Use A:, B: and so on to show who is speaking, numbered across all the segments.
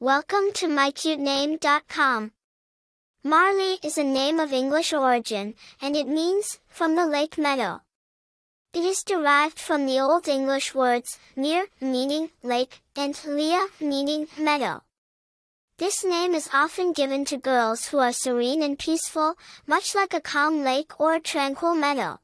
A: Welcome to mycutename.com. Marleigh is a name of English origin, and it means, from the lake meadow. It is derived from the Old English words, mere, meaning lake, and lea, meaning meadow. This name is often given to girls who are serene and peaceful, much like a calm lake or a tranquil meadow.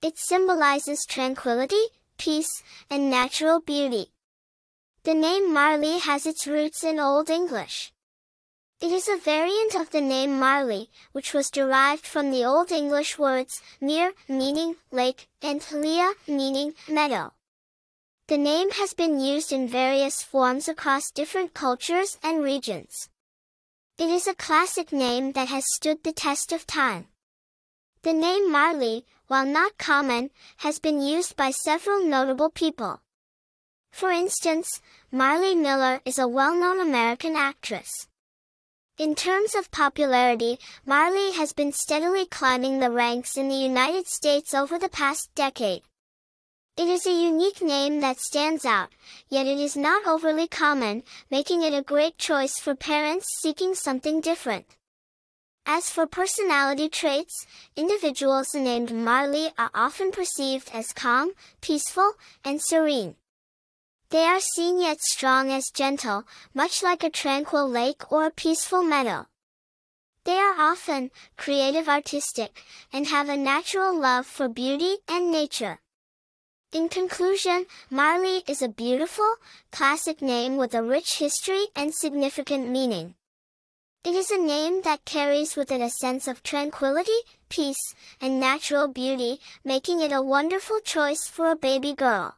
A: It symbolizes tranquility, peace, and natural beauty. The name Marleigh has its roots in Old English. It is a variant of the name Marley, which was derived from the Old English words mere, meaning lake, and lea, meaning meadow. The name has been used in various forms across different cultures and regions. It is a classic name that has stood the test of time. The name Marleigh, while not common, has been used by several notable people. For instance, Marley Miller is a well-known American actress. In terms of popularity, Marleigh has been steadily climbing the ranks in the United States over the past decade. It is a unique name that stands out, yet it is not overly common, making it a great choice for parents seeking something different. As for personality traits, individuals named Marleigh are often perceived as calm, peaceful, and serene. They are seen yet strong as gentle, much like a tranquil lake or a peaceful meadow. They are often creative artistic, and have a natural love for beauty and nature. In conclusion, Marleigh is a beautiful, classic name with a rich history and significant meaning. It is a name that carries with it a sense of tranquility, peace, and natural beauty, making it a wonderful choice for a baby girl.